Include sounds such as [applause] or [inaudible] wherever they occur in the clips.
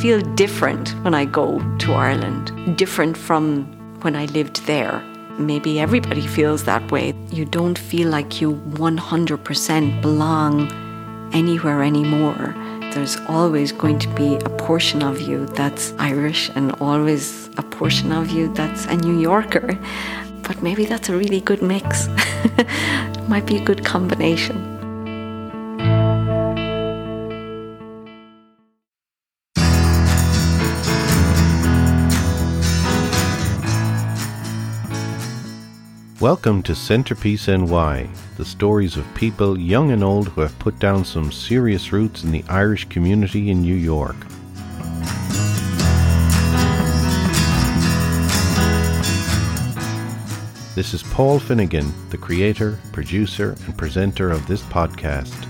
feel different when I go to Ireland, different from when I lived there. Maybe everybody feels that way. You don't feel like you 100% belong anywhere anymore. There's always going to be a portion of you that's Irish and always a portion of you that's a New Yorker. But maybe that's a really good mix. [laughs] Might be a good combination. Welcome to Centerpiece NY, the stories of people, young and old, who have put down some serious roots in the Irish community in New York. This is Paul Finnegan, the creator, producer, and presenter of this podcast.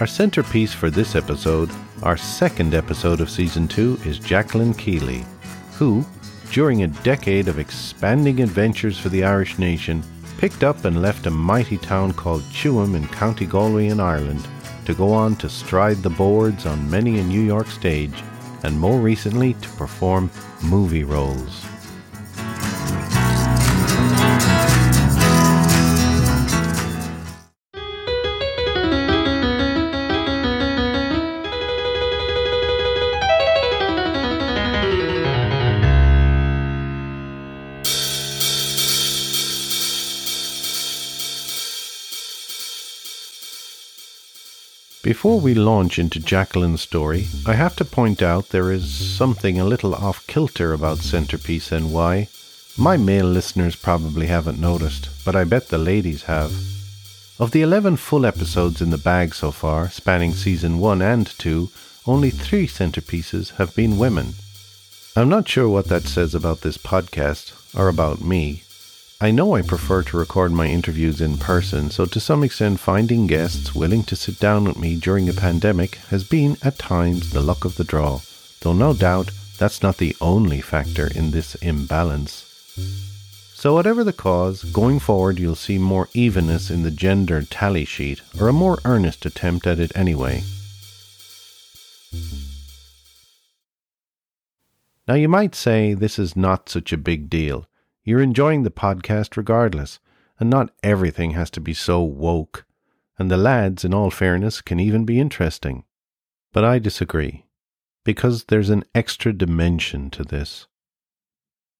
Our centerpiece for this episode, our second episode of season two, is Jacqueline Keeley, who, during a decade of expanding adventures for the Irish nation, picked up and left a mighty town called Tuam in County Galway in Ireland to go on to stride the boards on many a New York stage and more recently to perform movie roles. Before we launch into Jacqueline's story, I have to point out there is something a little off kilter about Centerpiece NY. My male listeners probably haven't noticed, but I bet the ladies have. Of the 11 full episodes in the bag so far, spanning season 1 and 2, only 3 centerpieces have been women. I'm not sure what that says about this podcast, or about me, I know I prefer to record my interviews in person, so to some extent, finding guests willing to sit down with me during a pandemic has been at times the luck of the draw, though no doubt that's not the only factor in this imbalance. So, whatever the cause, going forward you'll see more evenness in the gender tally sheet, or a more earnest attempt at it anyway. Now, you might say this is not such a big deal. You're enjoying the podcast regardless, and not everything has to be so woke. And the lads, in all fairness, can even be interesting. But I disagree, because there's an extra dimension to this.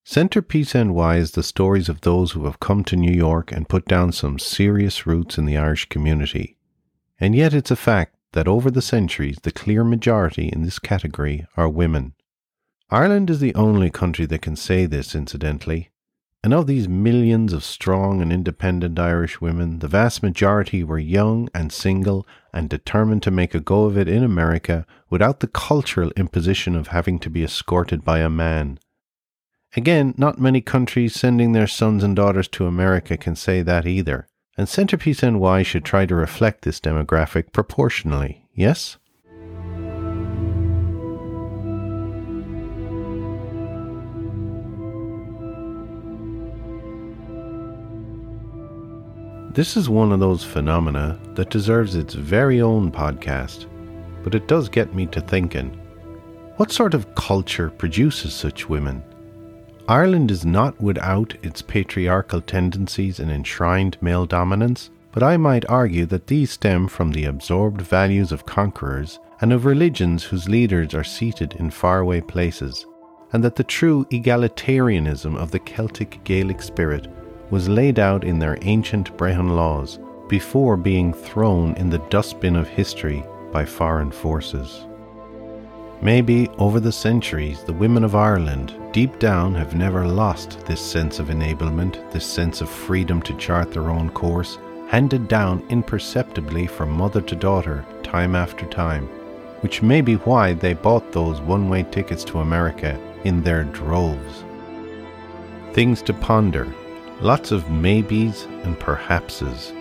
Centerpiece NY is the stories of those who have come to New York and put down some serious roots in the Irish community. And yet it's a fact that over the centuries the clear majority in this category are women. Ireland is the only country that can say this, incidentally, and of these millions of strong and independent Irish women, the vast majority were young and single and determined to make a go of it in America without the cultural imposition of having to be escorted by a man. Again, not many countries sending their sons and daughters to America can say that either, and Centerpiece NY should try to reflect this demographic proportionally, yes? This is one of those phenomena that deserves its very own podcast, but it does get me to thinking what sort of culture produces such women? Ireland is not without its patriarchal tendencies and enshrined male dominance, but I might argue that these stem from the absorbed values of conquerors and of religions whose leaders are seated in faraway places, and that the true egalitarianism of the Celtic Gaelic spirit was laid out in their ancient Brehon laws before being thrown in the dustbin of history by foreign forces. Maybe over the centuries, the women of Ireland, deep down, have never lost this sense of enablement, this sense of freedom to chart their own course, handed down imperceptibly from mother to daughter, time after time, which may be why they bought those one way tickets to America in their droves. Things to ponder lots of maybes and perhapses.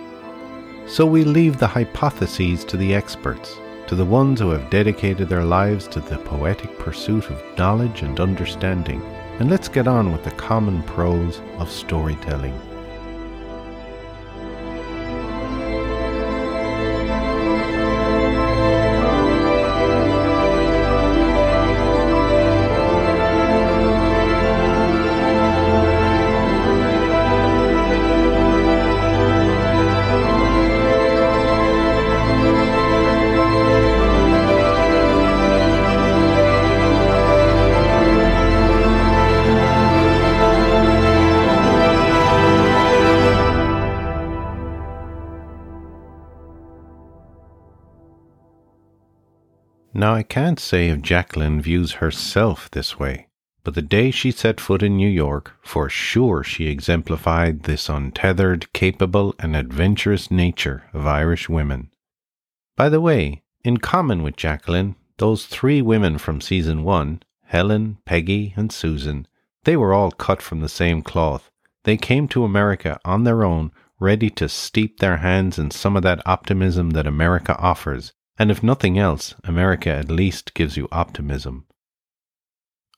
So we leave the hypotheses to the experts, to the ones who have dedicated their lives to the poetic pursuit of knowledge and understanding, and let's get on with the common prose of storytelling. Now, I can't say if Jacqueline views herself this way, but the day she set foot in New York, for sure she exemplified this untethered, capable, and adventurous nature of Irish women. By the way, in common with Jacqueline, those three women from season one, Helen, Peggy, and Susan, they were all cut from the same cloth. They came to America on their own, ready to steep their hands in some of that optimism that America offers, and if nothing else, America at least gives you optimism.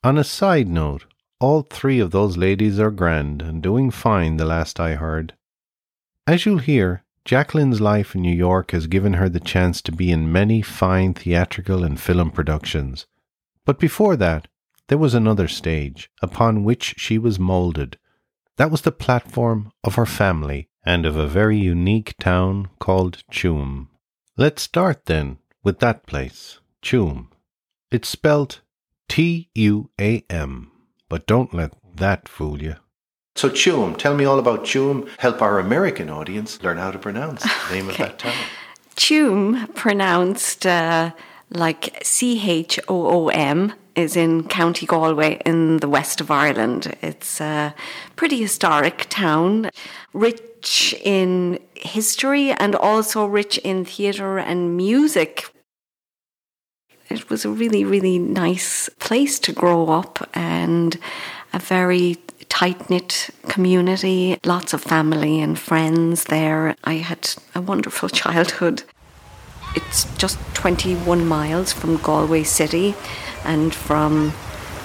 On a side note, all three of those ladies are grand and doing fine, the last I heard. As you'll hear, Jacqueline's life in New York has given her the chance to be in many fine theatrical and film productions. But before that, there was another stage upon which she was moulded. That was the platform of her family and of a very unique town called Tuam. Let's start then with that place, Tuam. It's spelled T U A M, but don't let that fool you. So Tuam, tell me all about Tuam. Help our American audience learn how to pronounce the name okay. of that town. Tuam, pronounced uh, like C H O O M, is in County Galway in the west of Ireland. It's a pretty historic town, rich in history and also rich in theatre and music. It was a really, really nice place to grow up and a very tight knit community, lots of family and friends there. I had a wonderful [laughs] childhood. It's just 21 miles from Galway City and from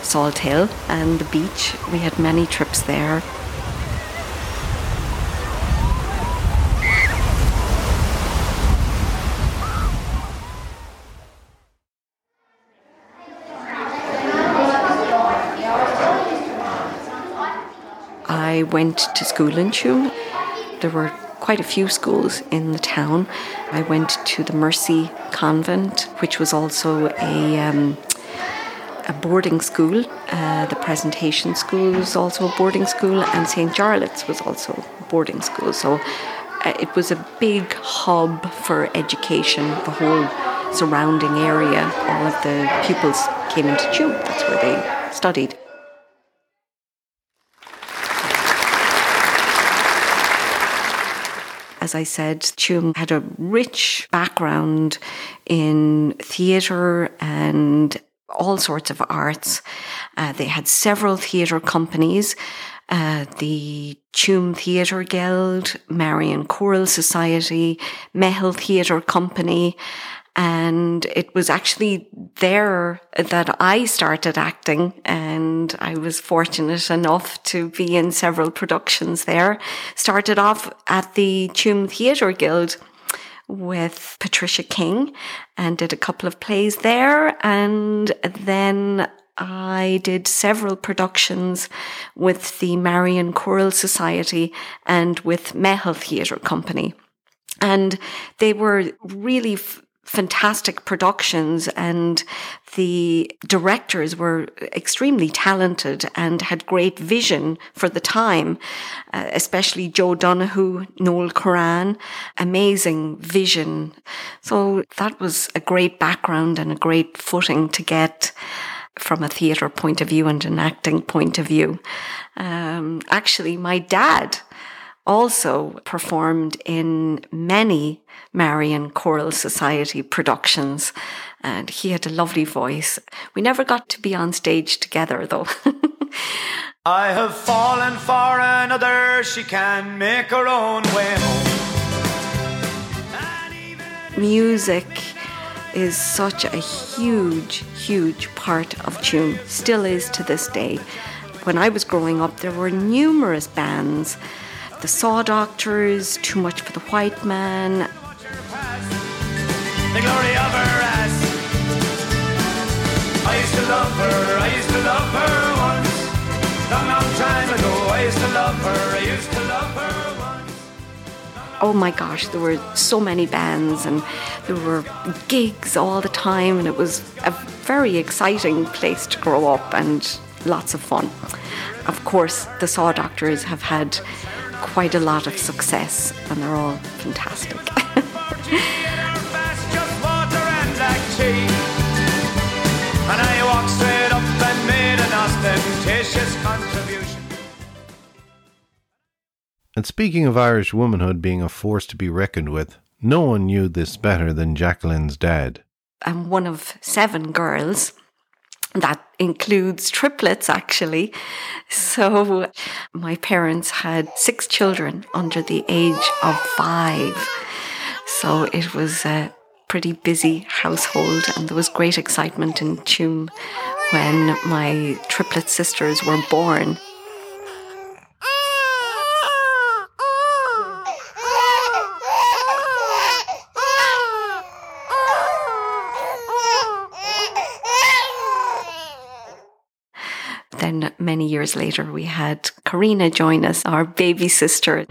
Salthill and the beach. We had many trips there. I went to school in Tuam. There were quite a few schools in the town. I went to the Mercy Convent, which was also a um, a boarding school. Uh, the presentation school was also a boarding school, and St. Jarlath's was also a boarding school. So uh, it was a big hub for education, the whole surrounding area. All of the pupils came into Tuam, that's where they studied. As I said, Tuam had a rich background in theatre and all sorts of arts. Uh, they had several theatre companies. Uh, the Tuam Theatre Guild, Marian Choral Society, Meitheal Theatre Company, and it was actually there that I started acting, and I was fortunate enough to be in several productions there. Started off at the Tuam Theatre Guild with Patricia King and did a couple of plays there. And then I did several productions with the Marian Choral Society and with Meitheal Theatre Company. And they were really fantastic productions and the directors were extremely talented and had great vision for the time, uh, especially Joe Donahue, Noel Curran, amazing vision. So that was a great background and a great footing to get from a theatre point of view and an acting point of view. Um, actually, my dad also performed in many Marian Choral Society productions, and he had a lovely voice. We never got to be on stage together, though. [laughs] I have fallen for another, she can make her own way home. Music is such a huge, huge part of Tuam, still is to this day. When I was growing up, there were numerous bands the Saw Doctors, Too Much for the White Man. The glory of her ass. I used to love her, I used to love her once. Long, long time ago, I used to love her, I used to love her once. Oh my gosh, there were so many bands and there were gigs all the time, and it was a very exciting place to grow up and lots of fun. Of course, the Saw Doctors have had quite a lot of success, and they're all fantastic. And I walked straight up and made an ostentatious contribution. And speaking of Irish womanhood being a force to be reckoned with, no one knew this better than Jacqueline's dad. I'm one of seven girls. That includes triplets, actually. So, my parents had six children under the age of five. So, it was a pretty busy household, and there was great excitement in Tuam when my triplet sisters were born. Then, many years later, we had Karina join us, our baby sister.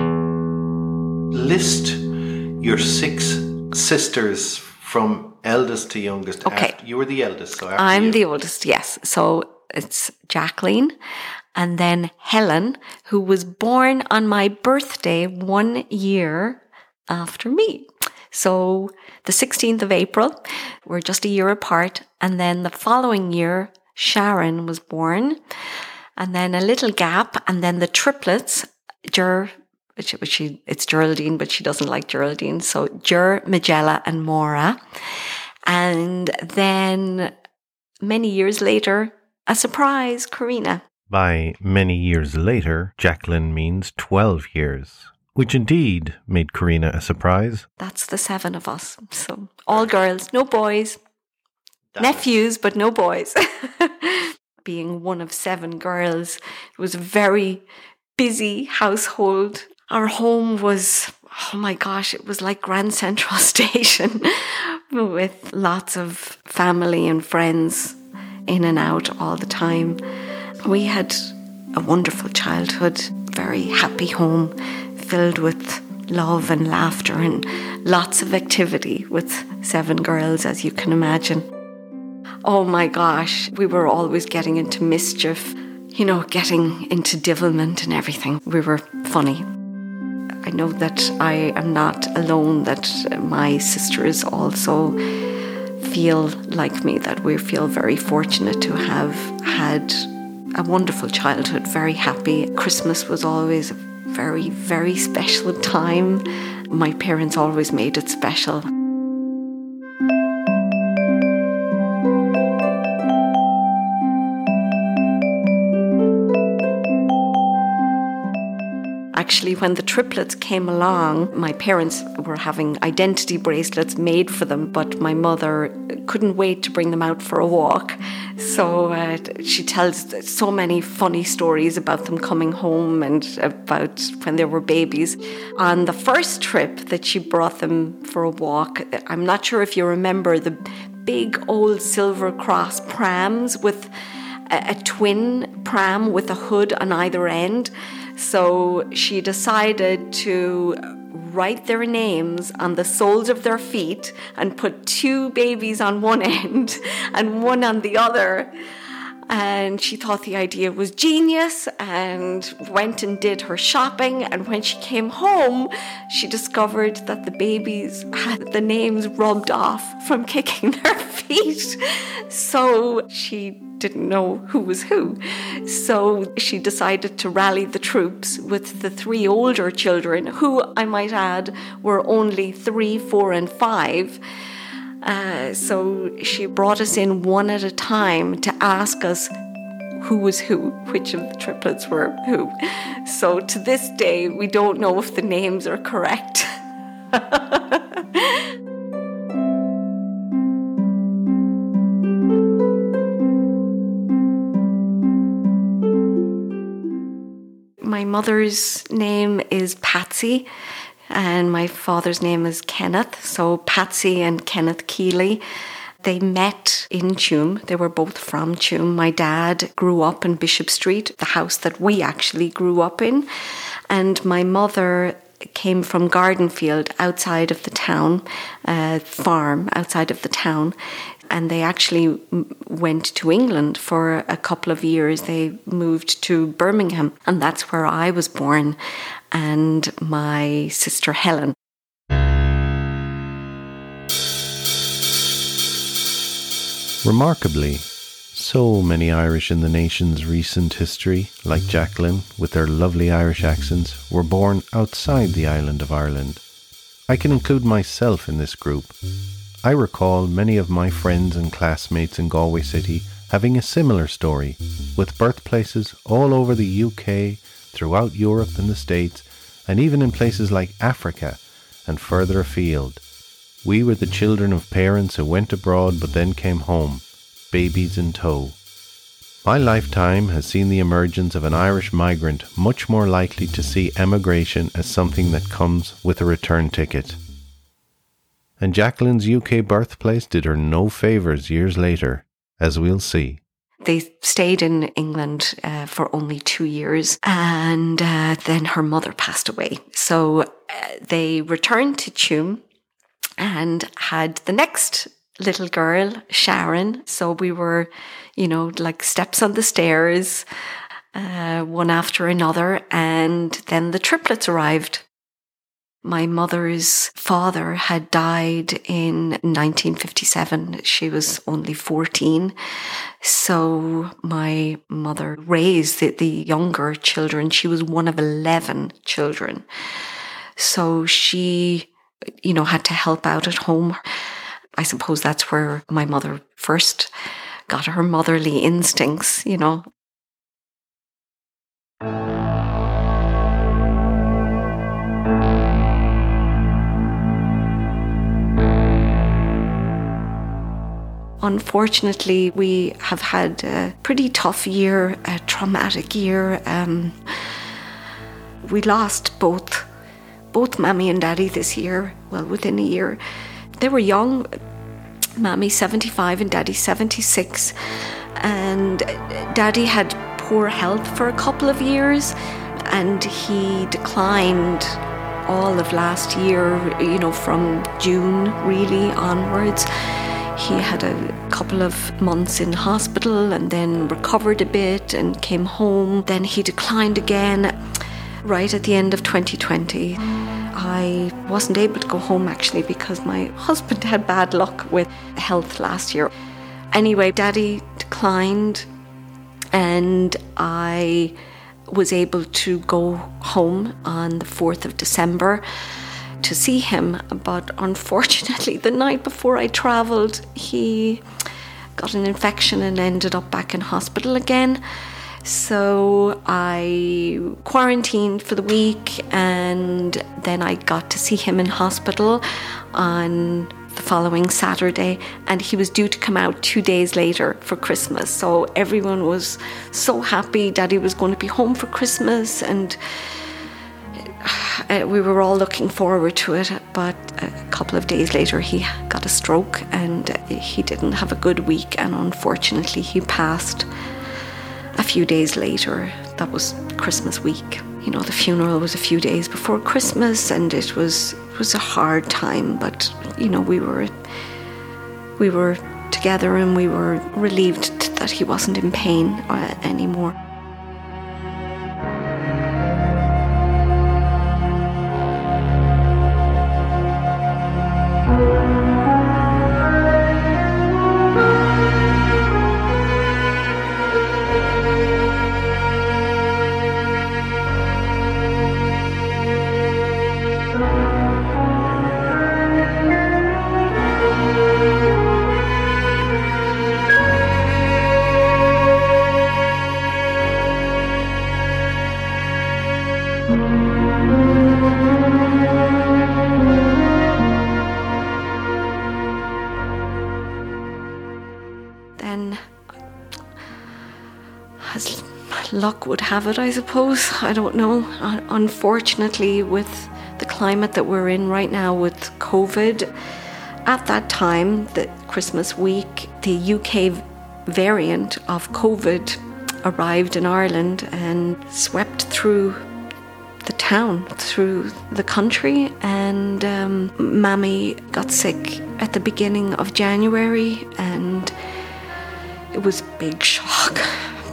List your six sisters from eldest to youngest. Okay. After, you were the eldest, so I'm you. the oldest, yes. So it's Jacqueline and then Helen, who was born on my birthday one year after me. So the 16th of April, we're just a year apart. And then the following year, Sharon was born. And then a little gap, and then the triplets, Ger, which, which she, it's Geraldine, but she doesn't like Geraldine. So Ger, Magella, and Mora. And then many years later, a surprise, Karina. By many years later, Jacqueline means 12 years, which indeed made Karina a surprise. That's the seven of us. So all girls, no boys. Nephews, but no boys. [laughs] Being one of seven girls, it was a very busy household. Our home was, oh my gosh, it was like Grand Central [laughs] Station with lots of family and friends in and out all the time. We had a wonderful childhood, very happy home filled with love and laughter and lots of activity with seven girls, as you can imagine. Oh my gosh, we were always getting into mischief, you know, getting into devilment and everything. We were funny. I know that I am not alone, that my sisters also feel like me, that we feel very fortunate to have had a wonderful childhood, very happy. Christmas was always a very, very special time. My parents always made it special. Actually, when the triplets came along, my parents were having identity bracelets made for them, but my mother couldn't wait to bring them out for a walk. So uh, she tells so many funny stories about them coming home and about when they were babies. On the first trip that she brought them for a walk, I'm not sure if you remember the big old Silver Cross prams with a, a twin pram with a hood on either end. So she decided to write their names on the soles of their feet and put two babies on one [laughs] end and one on the other. And she thought the idea was genius and went and did her shopping. And when she came home, she discovered that the babies had the names rubbed off from [laughs] kicking their feet. So she didn't know who was who. So she decided to rally the troops with the three older children, who I might add were only three, four, and five. Uh, so she brought us in one at a time to ask us who was who, which of the triplets were who. So to this day, we don't know if the names are correct. [laughs] my mother's name is Patsy and my father's name is Kenneth. So Patsy and Kenneth Keeley. They met in Tuam. They were both from Tuam. My dad grew up in Bishop Street, the house that we actually grew up in. And my mother came from Gardenfield outside of the town, a farm outside of the town and they actually went to England for a couple of years. They moved to Birmingham, and that's where I was born, and my sister Helen. Remarkably, So many Irish in the nation's recent history, like Jacqueline, with their lovely Irish accents, were born outside the island of Ireland. I can include myself in this group. I recall many of my friends and classmates in Galway City having a similar story, with birthplaces all over the UK, throughout Europe and the States, and even in places like Africa and further afield. We were the children of parents who went abroad but then came home, babies in tow. My lifetime has seen the emergence of an Irish migrant much more likely to see emigration as something that comes with a return ticket. And Jacqueline's UK birthplace did her no favours years later, as we'll see. They stayed in England uh, for only two years and uh, then her mother passed away. So uh, they returned to Tuam and had the next little girl, Sharon. So we were, you know, like steps on the stairs, uh, one after another. And then the triplets arrived. My mother's father had died in 1957. She was only 14. So my mother raised the, the younger children. She was one of 11 children. So she, you know, had to help out at home. I suppose that's where my mother first got her motherly instincts, you know. Unfortunately, we have had a pretty tough year, a traumatic year. Um, we lost both both Mammy and Daddy this year, well, within a year. They were young, Mammy 75 and Daddy 76. And Daddy had poor health for a couple of years and he declined all of last year, you know, from June really onwards. He had a couple of months in hospital and then recovered a bit and came home. Then he declined again right at the end of 2020. I wasn't able to go home actually because my husband had bad luck with health last year. Anyway, daddy declined and I was able to go home on the 4th of December to see him. But unfortunately, the night before I travelled, he got an infection and ended up back in hospital again. So I quarantined for the week and then I got to see him in hospital on the following Saturday and he was due to come out two days later for Christmas. So everyone was so happy Daddy was going to be home for Christmas and [sighs] uh, we were all looking forward to it. But a couple of days later, he got a stroke and he didn't have a good week, and unfortunately, he passed a few days later. That was Christmas week. You know, the funeral was a few days before Christmas, and it was it was a hard time. But you know, we were we were together, and we were relieved that he wasn't in pain uh, anymore. Luck would have it, I suppose. I don't know. Uh, unfortunately, with the climate that we're in right now with COVID, at that time, the Christmas week, the UK variant of COVID arrived in Ireland and swept through the town, through the country, and um, Mammy got sick at the beginning of January, and it was big shock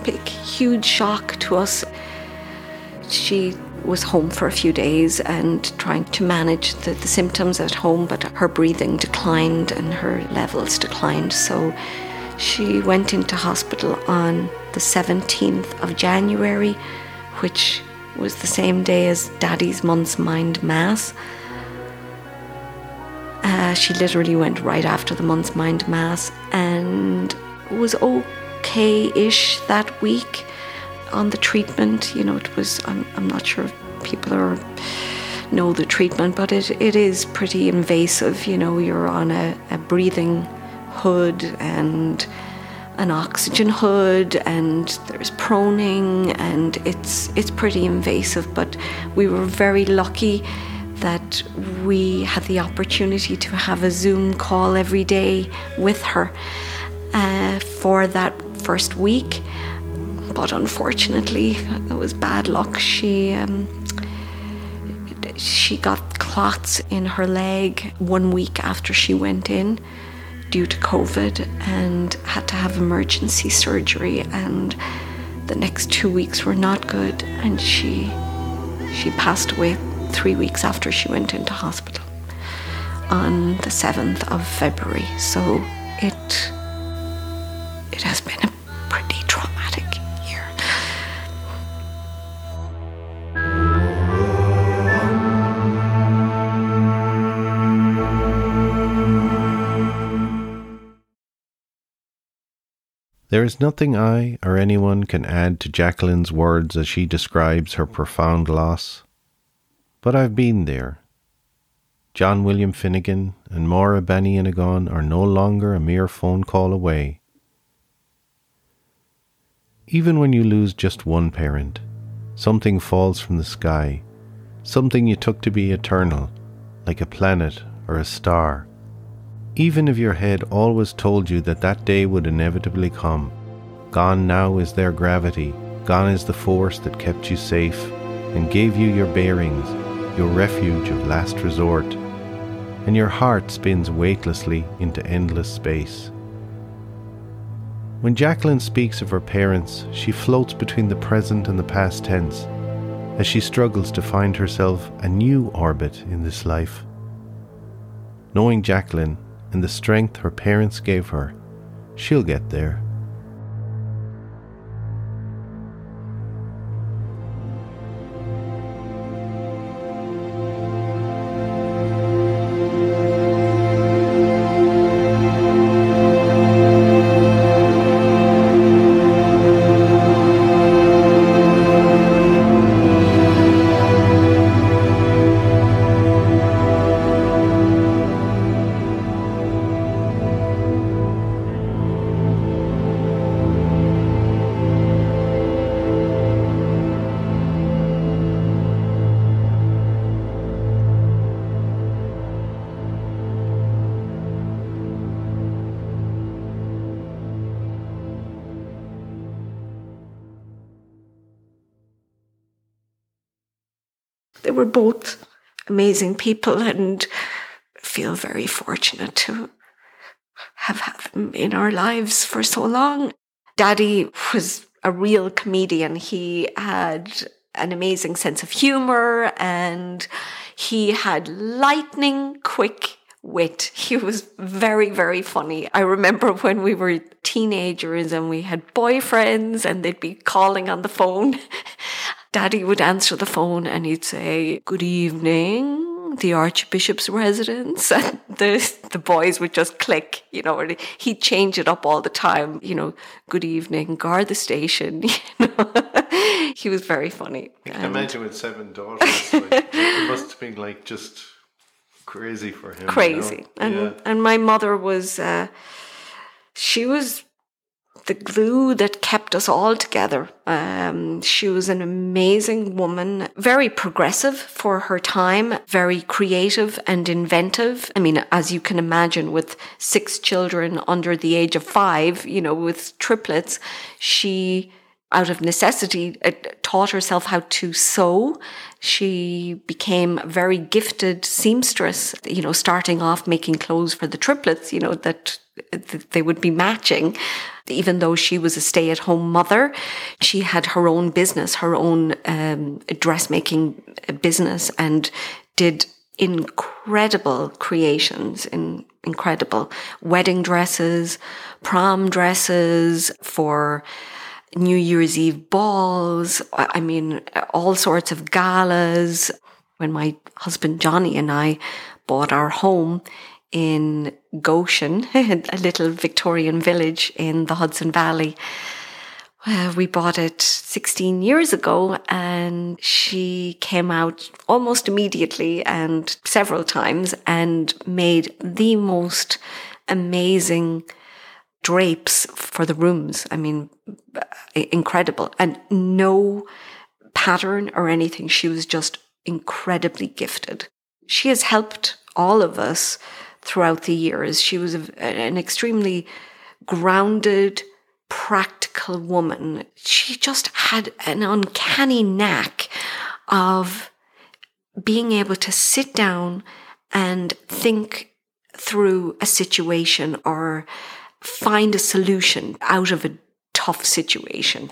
big, huge shock to us. She was home for a few days and trying to manage the, the, symptoms at home, but her breathing declined and her levels declined. So She went into hospital on the 17th of January, which was the same day as Daddy's month's mind mass. Uh, she literally went right after the month's mind mass and was okay ish that week on the treatment. You know, it was, I'm, I'm not sure if people are know the treatment, but it, it is pretty invasive. You know, you're on a, a breathing hood and an oxygen hood and there's proning and it's it's pretty invasive but we were very lucky that we had the opportunity to have a zoom call every day with her uh, for that first week but unfortunately it was bad luck. She um, she got clots in her leg one week after she went in due to COVID and had to have emergency surgery and the next two weeks were not good and she she passed away three weeks after she went into hospital on the 7th of February. So it it There is nothing I or anyone can add to Jacqueline's words as she describes her profound loss. But I've been there. John William Finnegan and Maura Banny-Inigon are no longer a mere phone call away. Even when you lose just one parent, something falls from the sky, something you took to be eternal, like a planet or a star. Even if your head always told you that that day would inevitably come, gone now is their gravity, gone is the force that kept you safe and gave you your bearings, your refuge of last resort, and your heart spins weightlessly into endless space. When Jacqueline speaks of her parents, she floats between the present and the past tense as she struggles to find herself a new orbit in this life. Knowing Jacqueline and the strength her parents gave her, she'll get there. Amazing people and feel very fortunate to have had them in our lives for so long. Daddy was a real comedian. He had an amazing sense of humor and he had lightning quick wit. He was very, very funny. I remember when we were teenagers and we had boyfriends and they'd be calling on the phone. [laughs] Daddy would answer the phone and he'd say, Good evening, the Archbishop's residence. [laughs] And the, the boys would just click, you know, he'd change it up all the time, you know, good evening, Garda station. [laughs] You know? [laughs] he was very funny. I can and imagine with seven daughters, like, it must have been like just crazy for him. Crazy. You know? And yeah. and my mother was uh, she was the glue that kept us all together. Um, she was an amazing woman, very progressive for her time, very creative and inventive. I mean, as you can imagine, with six children under the age of five, you know, with triplets, she out of necessity, uh, taught herself how to sew. She became a very gifted seamstress, you know, starting off making clothes for the triplets, you know, that they would be matching. Even though she was a stay at home mother, she had her own business, her own um, dressmaking business, and did incredible incredible creations in incredible wedding dresses, prom dresses for New Year's Eve balls. I mean, all sorts of galas. When my husband Johnny and I bought our home in Goshen, [laughs] a little Victorian village in the Hudson Valley, uh, we bought it 16 years ago and she came out almost immediately and several times and made the most amazing drapes for the rooms. I mean, incredible and no pattern or anything. She was just incredibly gifted. She has helped all of us throughout the years. She was a, an extremely grounded, practical woman. She just had an uncanny knack of being able to sit down and think through a situation or find a solution out of a tough situation.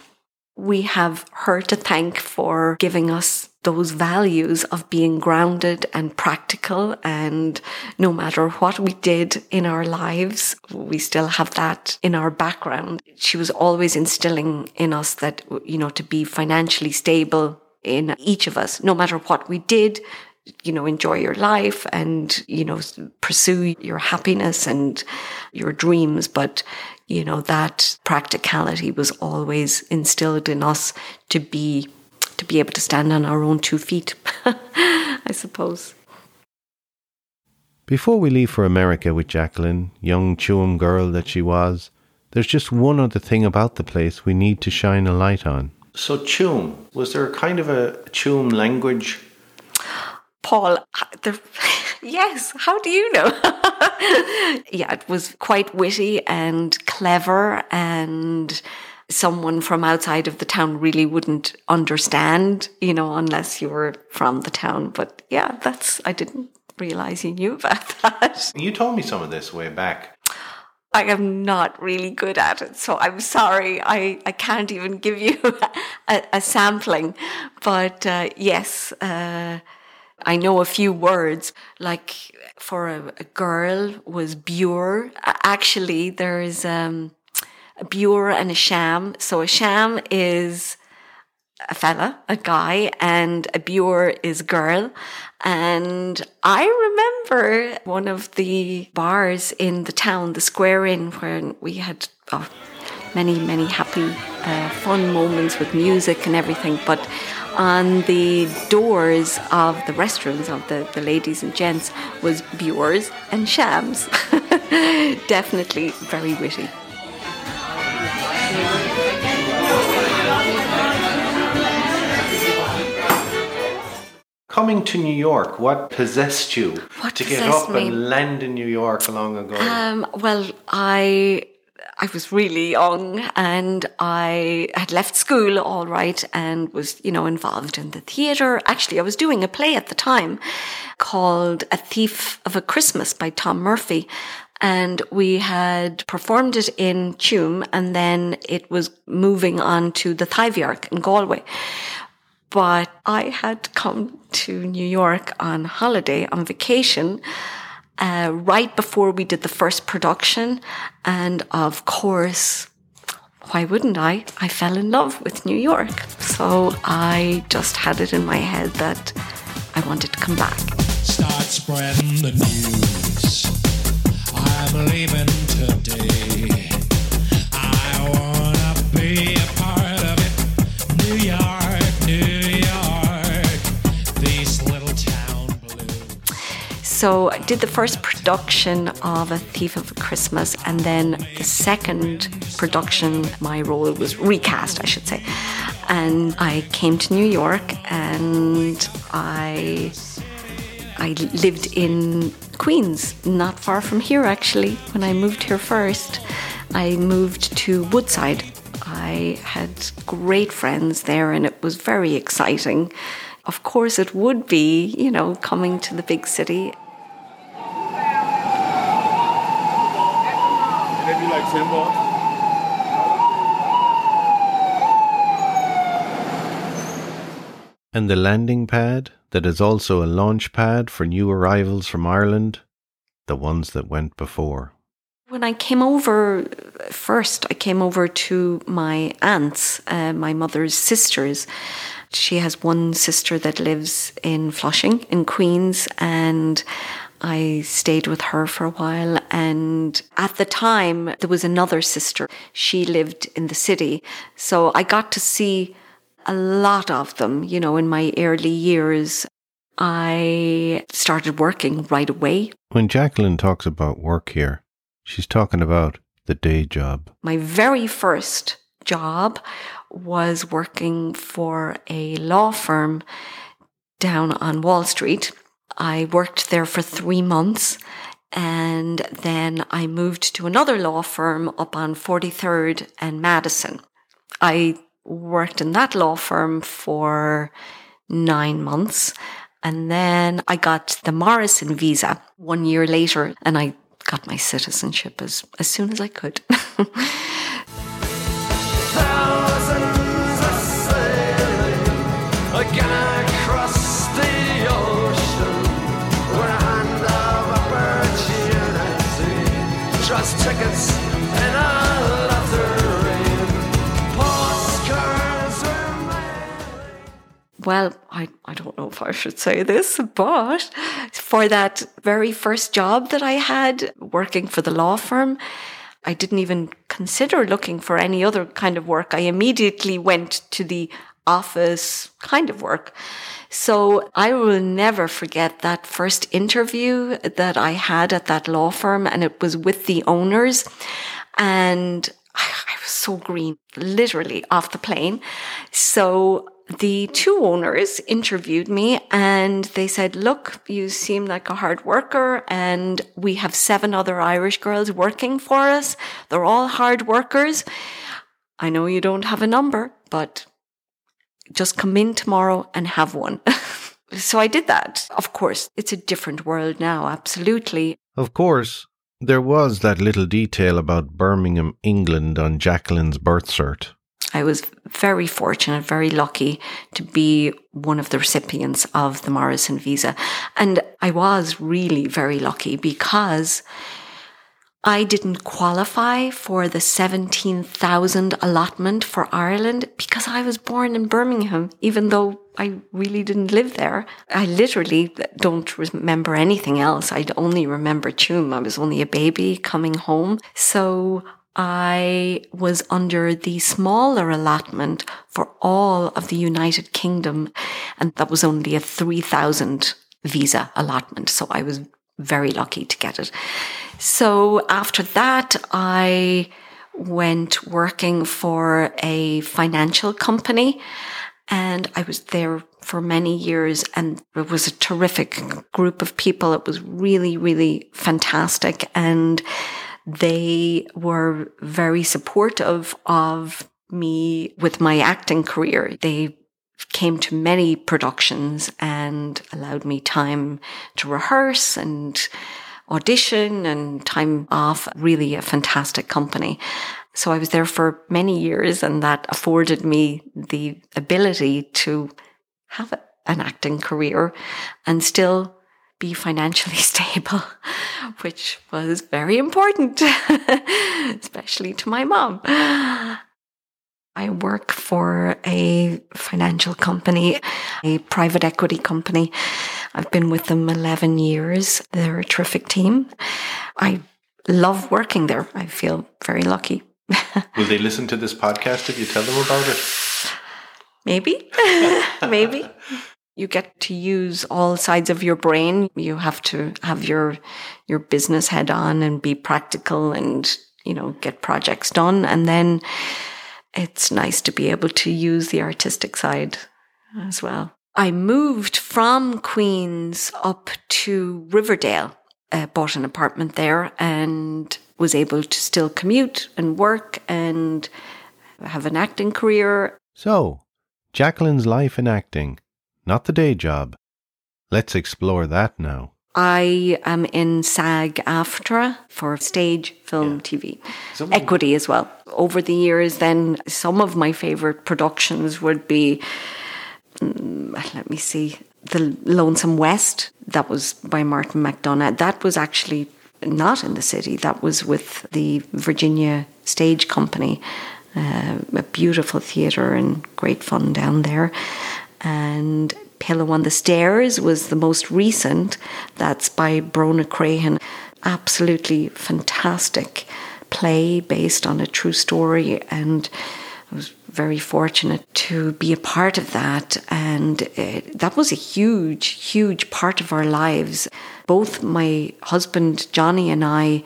We have her to thank for giving us those values of being grounded and practical. And no matter what we did in our lives, we still have that in our background. She was always instilling in us that, you know, to be financially stable in each of us, no matter what we did, you know, enjoy your life and, you know, pursue your happiness and your dreams. But, you know, that practicality was always instilled in us to be to be able to stand on our own two feet, [laughs] I suppose. Before we leave for America with Jacqueline, young Tuam girl that she was, there's just one other thing about the place we need to shine a light on. So, Tuam, was there a kind of a Tuam language? Paul, there, [laughs] yes, how do you know? [laughs] yeah, it was quite witty and clever and someone from outside of the town really wouldn't understand, you know, unless you were from the town. But yeah, that's, I didn't realize you knew about [laughs] that. You told me some of this way back. I am not really good at it, so I'm sorry. I, I can't even give you a, a sampling. But uh, yes, uh, I know a few words. Like for a, a girl was bure. Actually, there's um, a bure and a sham. So a sham is a fella, a guy, and a bure is a girl. And I remember one of the bars in the town, the Square Inn, where we had oh, many, many happy, uh, fun moments with music and everything. But on the doors of the restrooms of the, the ladies and gents was bures and shams. [laughs] Definitely very witty. Coming to New York, what possessed you what to get up me? and land in New York long ago? Um, well, I I was really young and I had left school all right and was, you know, involved in the theatre. Actually, I was doing a play at the time called A Thief of a Christmas by Tom Murphy and we had performed it in Tuam and then it was moving on to the Taibhdhearc in Galway. But I had come to New York on holiday, on vacation, uh, right before we did the first production. And of course, why wouldn't I? I fell in love with New York. So I just had it in my head that I wanted to come back. Start spreading the news. I'm leaving today. So I did the first production of A Thief of Christmas, and then the second production, my role was recast, I should say. And I came to New York and I I lived in Queens, not far from here actually. When I moved here first, I moved to Woodside. I had great friends there and it was very exciting. Of course, it would be, you know, coming to the big city. And the landing pad, that is also a launch pad for new arrivals from Ireland, the ones that went before. When I came over first, I came over to my aunts, uh, my mother's sisters. She has one sister that lives in Flushing, in Queens, and I stayed with her for a while. And at the time, there was another sister. She lived in the city. So I got to see a lot of them, you know, in my early years. I started working right away. When Jacqueline talks about work here, she's talking about the day job. My very first job was working for a law firm down on Wall Street. I worked there for three months and then I moved to another law firm up on 43rd and Madison. I worked in that law firm for nine months. And then I got the Morrison visa one year later and I got my citizenship as, as soon as I could. [laughs] well, I, I don't know if I should say this, but for that very first job that I had working for the law firm, I didn't even consider looking for any other kind of work. I immediately went to the office kind of work. So I will never forget that first interview that I had at that law firm and it was with the owners and I, was so green, literally off the plane. So the two owners interviewed me and they said, look, you seem like a hard worker and we have seven other Irish girls working for us. They're all hard workers. I know you don't have a number, but just come in tomorrow and have one. [laughs] so I did that. Of course, it's a different world now, absolutely. Of course, there was that little detail about Birmingham, England on Jacqueline's birth cert. I was very fortunate, very lucky to be one of the recipients of the Morrison visa. And I was really very lucky because I didn't qualify for the 17,000 allotment for Ireland because I was born in Birmingham, even though I really didn't live there. I literally don't remember anything else. I only remember Tuam. I was only a baby coming home. So I was under the smaller allotment for all of the United Kingdom. And that was only a 3,000 visa allotment. So I was very lucky to get it. So after that, I went working for a financial company and I was there for many years and it was a terrific group of people. It was really, really fantastic. And they were very supportive of me with my acting career. They came to many productions and allowed me time to rehearse and audition and time off. Really a fantastic company. So I was there for many years and that afforded me the ability to have an acting career and still be financially [laughs] stable, which was very important, [laughs] especially to my mom. I work for a financial company, a private equity company. I've been with them 11 years. They're a terrific team. I love working there. I feel very lucky. [laughs] Will they listen to this podcast if you tell them about it? Maybe. Maybe. You get to use all sides of your brain. You have to have your your business head on and be practical and, you know, get projects done and then it's nice to be able to use the artistic side as well. I moved from Queens up to Riverdale, uh, bought an apartment there and was able to still commute and work and have an acting career. So, Jacqueline's life in acting, not the day job. Let's explore that now. I am in SAG AFTRA for stage, film, yeah. TV, so equity as well. Over the years, then some of my favorite productions would be, mm, let me see, The Lonesome West, that was by Martin McDonagh. That was actually not in the city, that was with the Virginia Stage Company. Uh, a beautiful theatre and great fun down there. And Pillow on the Stairs was the most recent. That's by Brona Crahan. Absolutely fantastic play based on a true story. And I was very fortunate to be a part of that. And it, that was a huge, huge part of our lives. Both my husband, Johnny, and I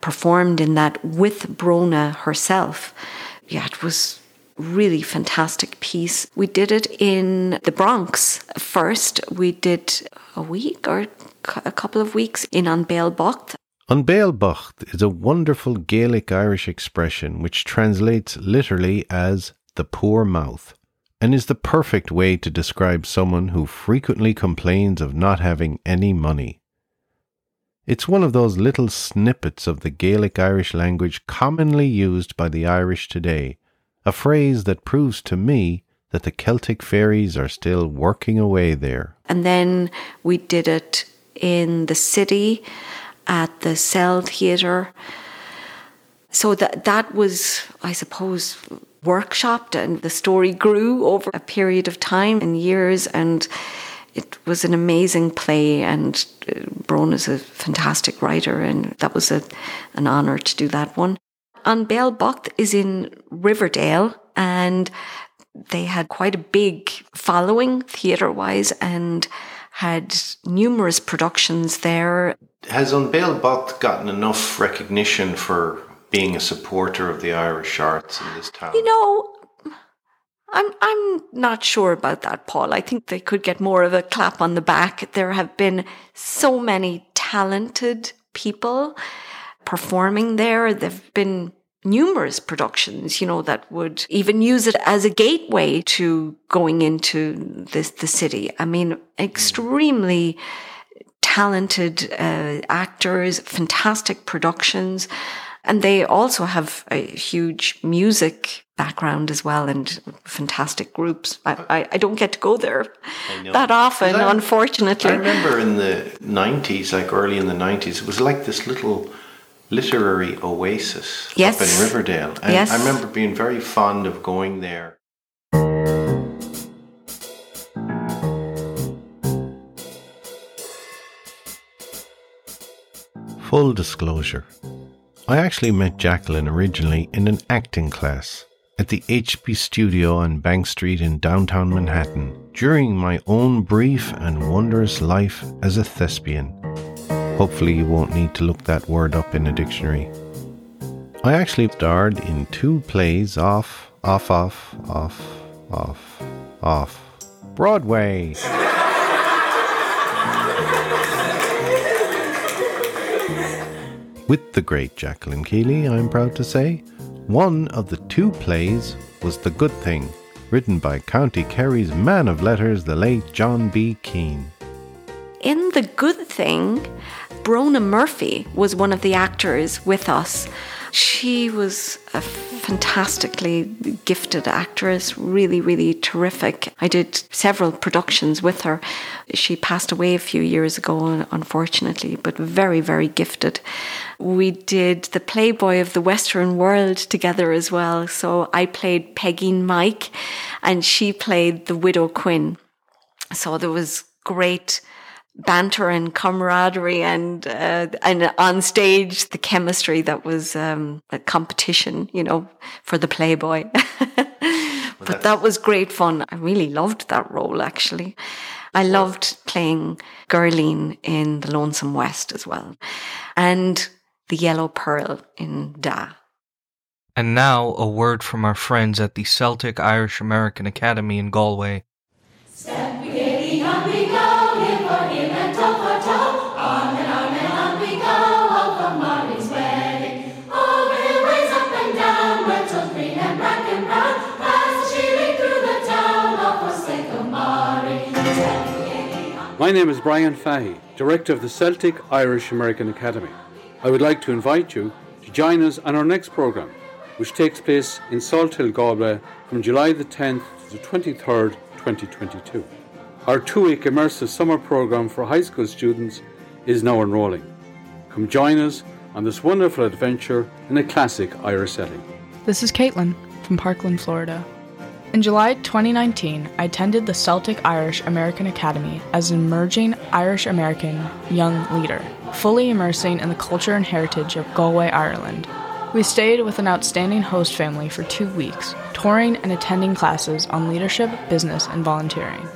performed in that with Brona herself. Yeah, it was really fantastic piece. We did it in the Bronx first. We did a week or a couple of weeks in An Béal Bocht. An is a wonderful Gaelic Irish expression which translates literally as the poor mouth and is the perfect way to describe someone who frequently complains of not having any money. It's one of those little snippets of the Gaelic Irish language commonly used by the Irish today, a phrase that proves to me that the Celtic fairies are still working away there. And then we did it in the city at the Cell Theatre. So that that was, I suppose, workshopped and the story grew over a period of time and years and it was an amazing play and uh, Bron is a fantastic writer and that was a, an honour to do that one. An Béal Bocht is in Riverdale and they had quite a big following theatre wise and had numerous productions there. Has An Béal Bocht gotten enough recognition for being a supporter of the Irish arts in this town? You know, I'm I'm not sure about that, Paul. I think they could get more of a clap on the back. There have been so many talented people performing there. There've been numerous productions, you know, that would even use it as a gateway to going into this the city. I mean, extremely talented uh, actors, fantastic productions. And they also have a huge music background as well and fantastic groups. I, I, I don't get to go there that often, I, unfortunately. I remember in the 90s, like early in the 90s, it was like this little literary oasis yes. up in Riverdale. And yes. I remember being very fond of going there. Full disclosure. I actually met Jacqueline originally in an acting class at the HB Studio on Bank Street in downtown Manhattan during my own brief and wondrous life as a thespian. Hopefully, you won't need to look that word up in a dictionary. I actually starred in two plays off, off, off, off, off, off Broadway. With the great Jacqueline Keeley, I'm proud to say, one of the two plays was The Good Thing, written by County Kerry's man of letters, the late John B. Keane. In The Good Thing, Brona Murphy was one of the actors with us. She was a fantastically gifted actress, really, really terrific. I did several productions with her. She passed away a few years ago, unfortunately, but very, very gifted. We did the Playboy of the Western World together as well. So I played Pegeen Mike and she played the Widow Quinn. So there was great banter and camaraderie and uh, and on stage the chemistry that was um, a competition you know for the playboy. [laughs] But that was great fun. I really loved that role actually. I loved playing Girleen in the lonesome west as well and the yellow peril in da. And now a word from our friends at the celtic irish american academy in galway My name is Brian Fahey, Director of the Celtic Irish American Academy. I would like to invite you to join us on our next programme, which takes place in Salthill, Galway from July the 10th to the 23rd, 2022. Our two week immersive summer program for high school students is now enrolling. Come join us on this wonderful adventure in a classic Irish setting. This is Caitlin from Parkland, Florida. In July 2019, I attended the Celtic Irish American Academy as an emerging Irish American young leader, fully immersing in the culture and heritage of Galway, Ireland. We stayed with an outstanding host family for two weeks, touring and attending classes on leadership, business, and volunteering.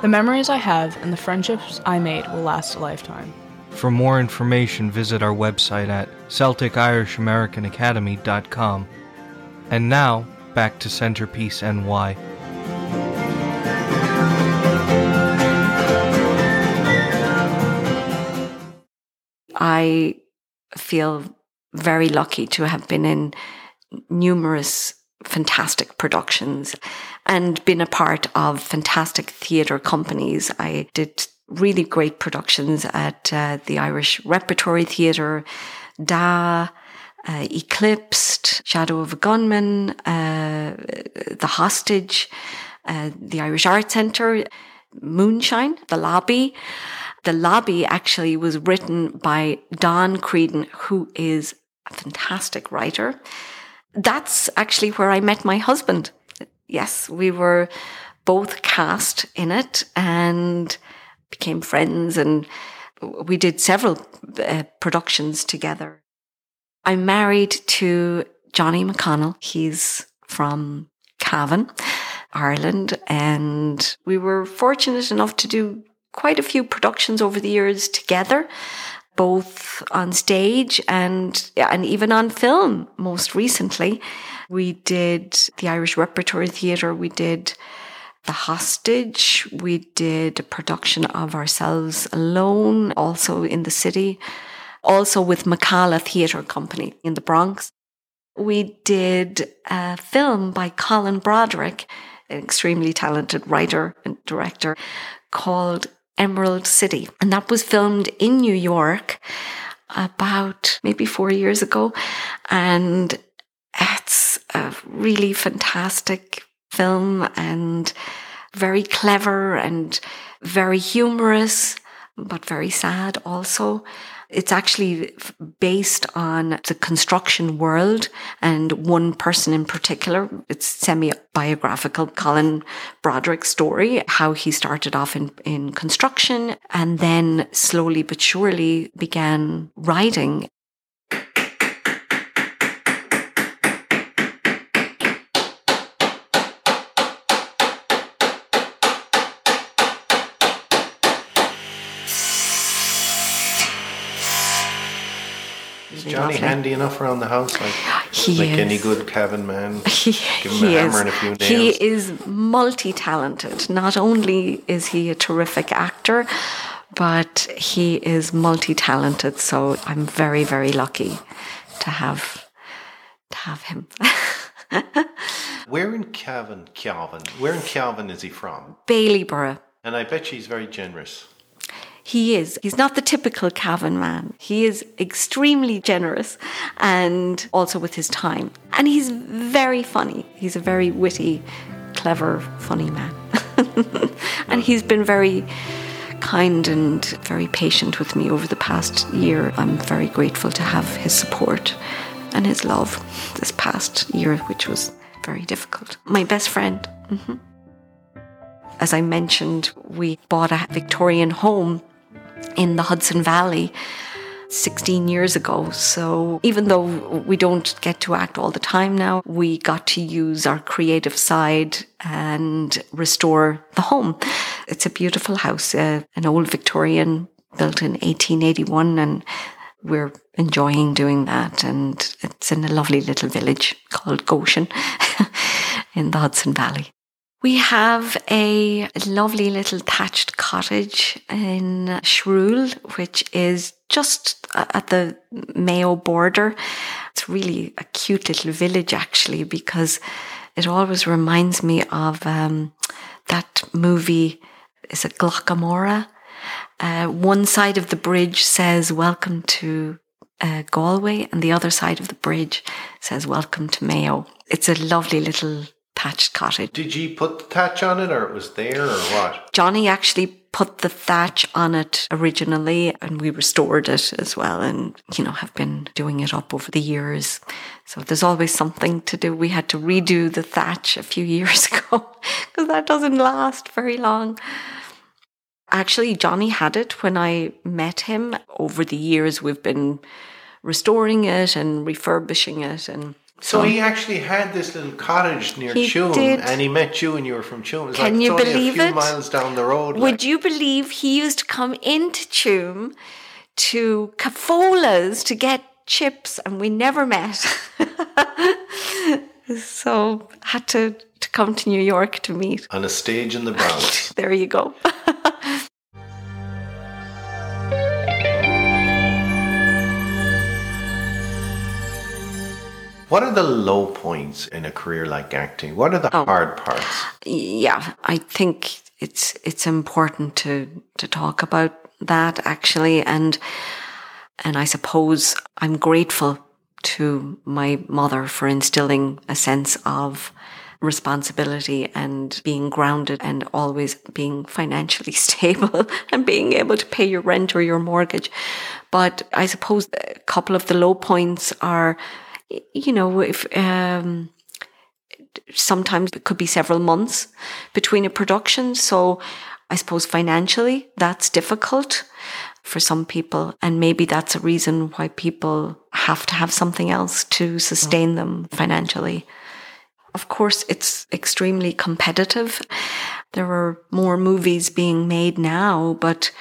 The memories I have and the friendships I made will last a lifetime. For more information, visit our website at CelticIrishAmericanAcademy.com. And now, back to Centerpiece NY. I feel very lucky to have been in numerous fantastic productions and been a part of fantastic theatre companies. I did really great productions at uh, the Irish Repertory Theatre, Da, uh, Eclipsed, Shadow of a Gunman, uh, The Hostage, uh, the Irish Art Centre, Moonshine, The Lobby. The Lobby actually was written by Don Creedon, who is a fantastic writer. That's actually where I met my husband. Yes, we were both cast in it and became friends, and we did several uh, productions together. I'm married to Johnny McConnell. He's from Cavan, Ireland, and we were fortunate enough to do quite a few productions over the years together, both on stage and and even on film. Most recently, we did the Irish Repertory Theatre. We did the Hostage. We did a production of Ourselves Alone, also in the city, also with Macala Theatre Company in the Bronx. We did a film by Colin Broderick, an extremely talented writer and director, called Emerald City. And that was filmed in New York about maybe four years ago. And it's a really fantastic film and very clever and very humorous, but very sad also. It's actually based on the construction world and one person in particular. It's semi biographical, Colin Broderick's story, how he started off in, in construction and then slowly but surely began writing Johnny handy enough around the house? Like, He like is. any good Cavan man? He, [laughs] Give him he a is. and a few nails. He is multi talented. Not only is he a terrific actor, but he is multi talented. So I'm very, very lucky to have to have him. [laughs] Where in Cavan, Calvin? Where in Cavan is he from? Bailieborough. And I bet she's very generous. He is. He's not the typical Cavan man. He is extremely generous and also with his time. And he's very funny. He's a very witty, clever, funny man. [laughs] and he's been very kind and very patient with me over the past year. I'm very grateful to have his support and his love this past year, which was very difficult. My best friend. hmm As I mentioned, we bought a Victorian home in the Hudson Valley 16 years ago. So even though we don't get to act all the time now, we got to use our creative side and restore the home. It's a beautiful house, uh, an old Victorian built in 1881 and we're enjoying doing that and it's in a lovely little village called Goshen [laughs] in the Hudson Valley. We have a lovely little thatched cottage in Shrule, which is just at the Mayo border. It's really a cute little village, actually, because it always reminds me of um, that movie. Is it Glocca Morra? Uh, one side of the bridge says "Welcome to uh, Galway," and the other side of the bridge says "Welcome to Mayo." It's a lovely little thatched cottage. Did you put the thatch on it or it was there or what? Johnny actually put the thatch on it originally and we restored it as well and you know have been doing it up over the years so there's always something to do we had to redo the thatch a few [laughs] years ago because that doesn't last very long actually johnny had it when i met him over the years we've been restoring it and refurbishing it and So he actually had this little cottage near did. and he met you, and you were from Tuam. It was Can like, you it's believe a few it? miles down the road. Would like. you believe he used to come into Tuam to Cafola's to get chips and we never met? [laughs] so had to, to come to New York to meet. on a stage in the Bronx? [laughs] There you go. [laughs] what are the low points in a career like acting? What are the Oh. hard parts? yeah, I think it's it's important to to talk about that actually and and I suppose I'm grateful to my mother for instilling a sense of responsibility and being grounded and always being financially [laughs] stable and being able to pay your rent or your mortgage. But I suppose a couple of the low points are, you know, if, um, sometimes it could be several months between a production. So I suppose financially that's difficult for some people. And maybe that's a reason why people have to have something else to sustain them financially. Of course, it's extremely competitive. There are more movies being made now, but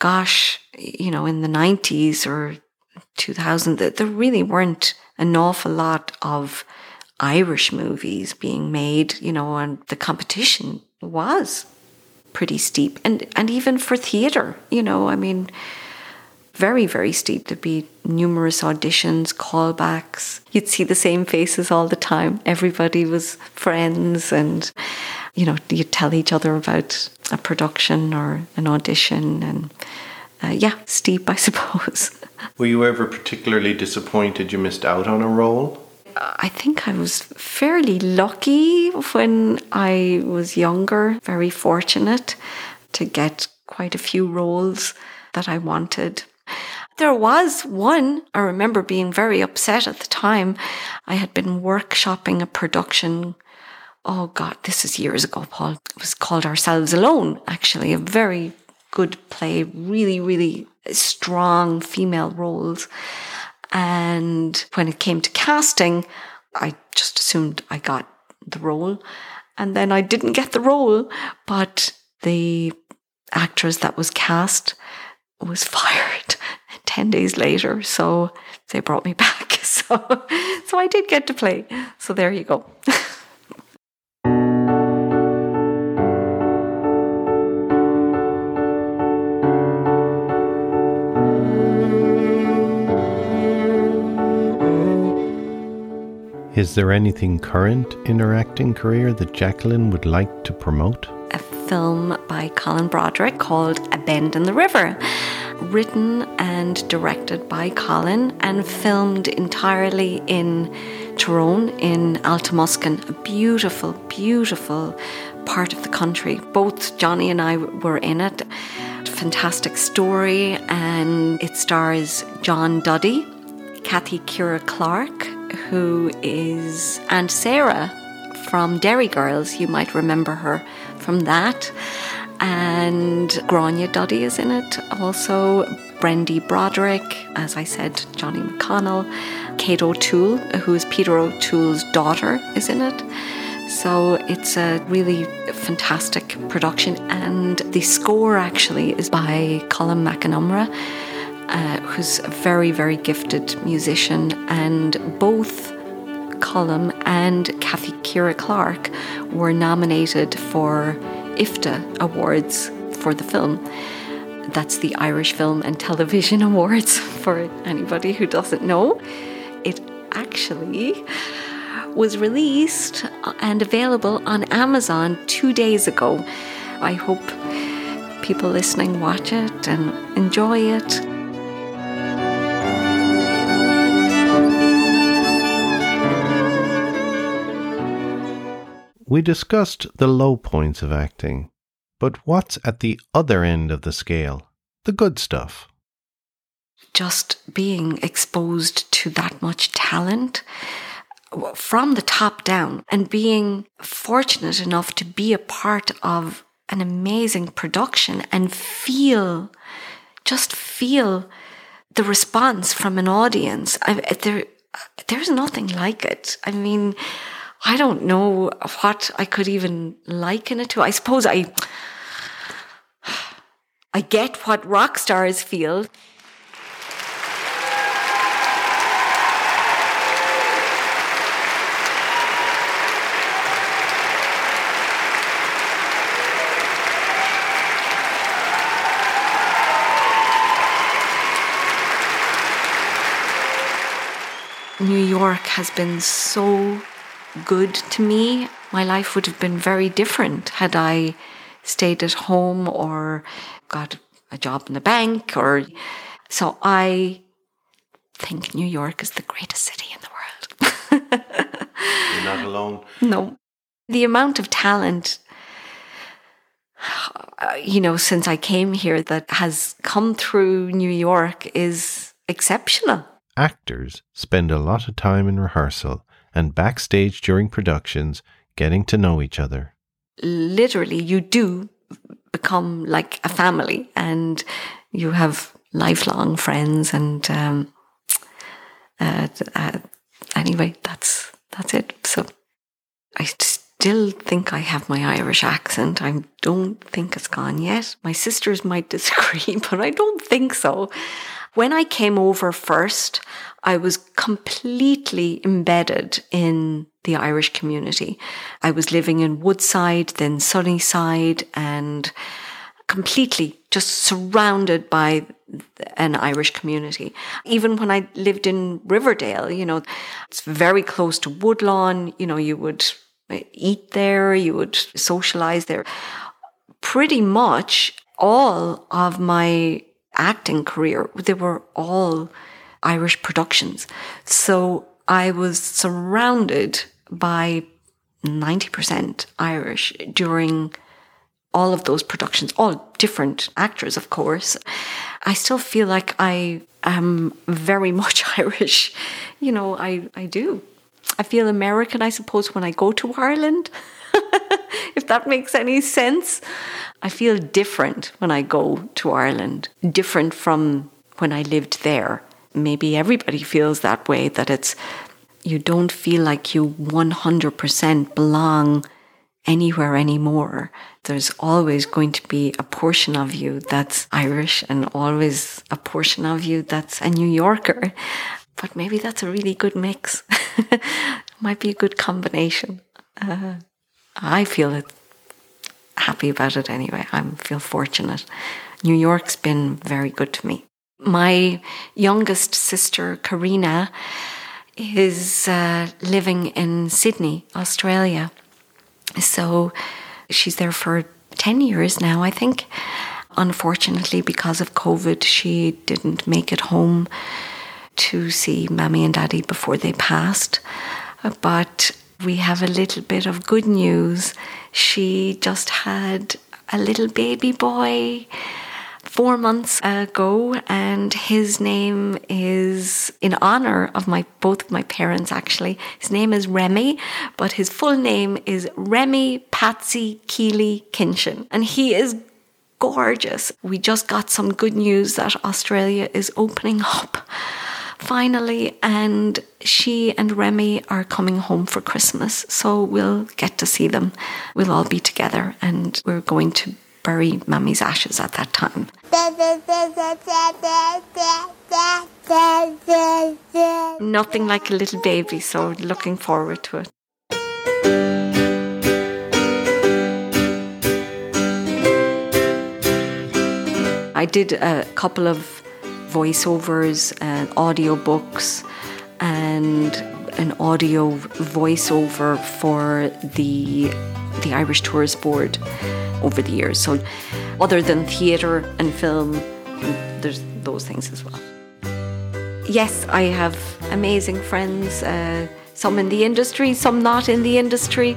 gosh, you know, in the 90s or 2000, th- there really weren't an awful lot of Irish movies being made, you know, and the competition was pretty steep. And, and even for theatre, you know, I mean, very, very steep. There'd be numerous auditions, callbacks. You'd see the same faces all the time. Everybody was friends and, you know, you'd tell each other about a production or an audition. And uh, yeah, steep, I [laughs] suppose. Were you ever particularly disappointed you missed out on a role? I think I was fairly lucky when I was younger, very fortunate to get quite a few roles that I wanted. There was one, I remember being very upset at the time. I had been workshopping a production. Oh God, this is years ago, Paul. It was called Ourselves Alone, actually, a very good play, really, really strong female roles. And when it came to casting, I just assumed I got the role. And then I didn't get the role, but the actress that was cast was [laughs] fired 10 days later. So they brought me back. [laughs] So, so I did get to play. So there you go. [laughs] Is there anything current in her acting career that Jacqueline would like to promote? a film by Colin Broderick called A Bend in the River, written and directed by Colin and filmed entirely in Tyrone in Altamuskin, a beautiful, beautiful part of the country. Both Johnny and I were in it. Fantastic story, and it stars John Duddy, Kathy Kiera Clarke, who is Aunt Sarah from Derry Girls. You might remember her from that. And Grania Duddy is in it. Also, Brendy Broderick, as I said, Johnny McConnell, Kate O'Toole, who is Peter O'Toole's daughter, is in it. So it's a really fantastic production. And the score actually is by Colm Mac Con Iomaire, uh, who's a very, very gifted musician. And both Colm and Kathy Kiera Clarke were nominated for IFTA Awards for the film. That's the Irish Film and Television [laughs] Awards for anybody who doesn't know. It actually was released and available on Amazon two days ago. I hope people listening watch it and enjoy it. We discussed the low points of acting, but what's at the other end of the scale? The good stuff. Just being exposed to that much talent from the top down and being fortunate enough to be a part of an amazing production and feel, just feel the response from an audience. I, there, there's nothing like it. I mean, I don't know what I could even liken it to. I suppose I, I get what rock stars feel. New York has been so good to me. My life would have been very different had I stayed at home or got a job in the bank or so I think New York is the greatest city in the world. [laughs] You're not alone. No. The amount of talent uh, [sighs] you know since I came here that has come through New York is exceptional. Actors spend a lot of time in rehearsal and backstage during productions getting to know each other. Literally, you do become like a family and you have lifelong friends and um, uh, uh, anyway that's that's it. So i still think i have my irish accent. I don't think it's gone yet. My sisters might [laughs] disagree but i don't think so when I came over first, I was completely embedded in the Irish community. I was living in Woodside, then Sunnyside, and completely just surrounded by an Irish community. Even when I lived in Riverdale, you know, it's very close to Woodlawn, you know, you would eat there, you would socialize there. Pretty much all of my acting career, they were all Irish productions. So I was surrounded by 90% Irish during all of those productions, all different actors, of course. I still feel like I am very [laughs] much Irish. You know, I, I do. I feel American, I suppose, when I go to Ireland, [laughs] [laughs] if that makes any sense. I feel different when I go to Ireland, different from when I lived there. Maybe everybody feels that way, that it's, you don't feel like you 100% belong anywhere anymore. There's always going to be a portion of you that's Irish and always a portion of you that's a New Yorker. But maybe that's a really good mix. [laughs] Might be a good combination. Uh, I feel it happy about it anyway. I feel fortunate. New York's been very good to me. My youngest sister, Karina, is uh, living in Sydney, Australia. So she's there for 10 years now, I think. Unfortunately, because of COVID, she didn't make it home to see Mammy and Daddy before they passed. But we have a little bit of good news. She just had a little baby boy four months ago, and his name is in honor of my both my parents. Actually, his name is Remy, but his full name is Remy Patsy Keeley Kinchin, and he is gorgeous. We just got some good news that Australia is opening up finally, and she and Remy are coming home for Christmas. So we'll get to see them. We'll all be together, and we're going to bury Mummy's ashes at that time. Nothing like a little baby, so looking forward to it. I did a couple of voiceovers and audiobooks and an audio voiceover for the the Irish Tourist Board over the years. So other than theatre and film, there's those things as well. Yes, I have amazing friends, uh, some in the industry, some not in the industry.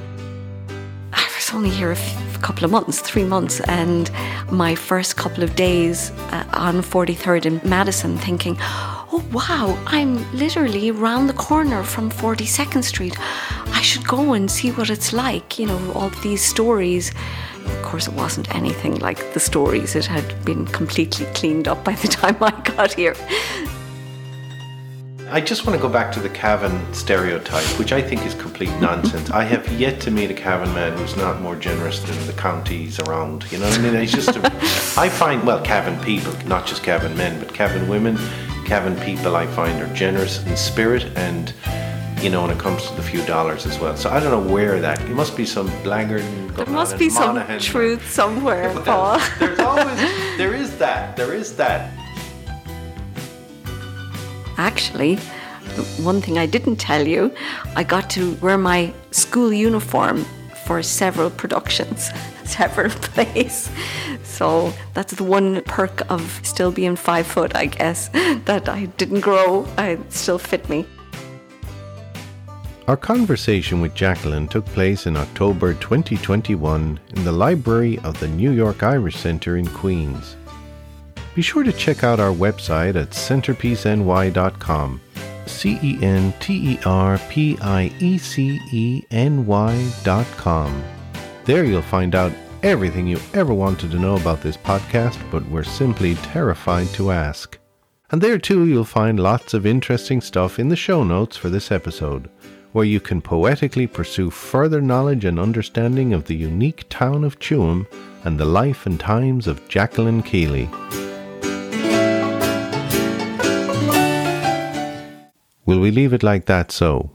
Only here a couple of months, three months, and my first couple of days uh, on 43rd in Madison, thinking, oh wow, I'm literally round the corner from 42nd Street. I should go and see what it's like, you know, all these stories. Of course, it wasn't anything like the stories. It had been completely cleaned up by the [laughs] time I got here. I just want to go back to the Cavan stereotype, which I think is complete [laughs] nonsense. I have yet to meet a Cavan man who's not more generous than the counties around. You know what I mean? It's just, a, [laughs] I find, well, Cavan people, not just Cavan men, but Cavan women, Cavan people, I find are generous in spirit and, you know, when it comes to the few dollars as well. So I don't know where that, it must be some blackguard. There must be some truth somewhere, Paul. There's always, [laughs] there is that, there is that. Actually, one thing I didn't tell you, I got to wear my school uniform for several productions, [laughs] several [laughs] plays. So that's the one perk of still being five foot, I guess, [laughs] that I didn't grow. I still fit me. Our conversation with Jacqueline took place in October 2021 in the library of the New York Irish Centre in Queens. Be sure to check out our website at centerpieceny.com. C E N T E R P I E C E N Y.com. There you'll find out everything you ever wanted to know about this podcast, but were simply terrified to ask. And there too you'll find lots of interesting stuff in the show notes for this episode, where you can poetically pursue further knowledge and understanding of the unique town of Tuam and the life and times of Jacqueline Keeley. Will we leave it like that so?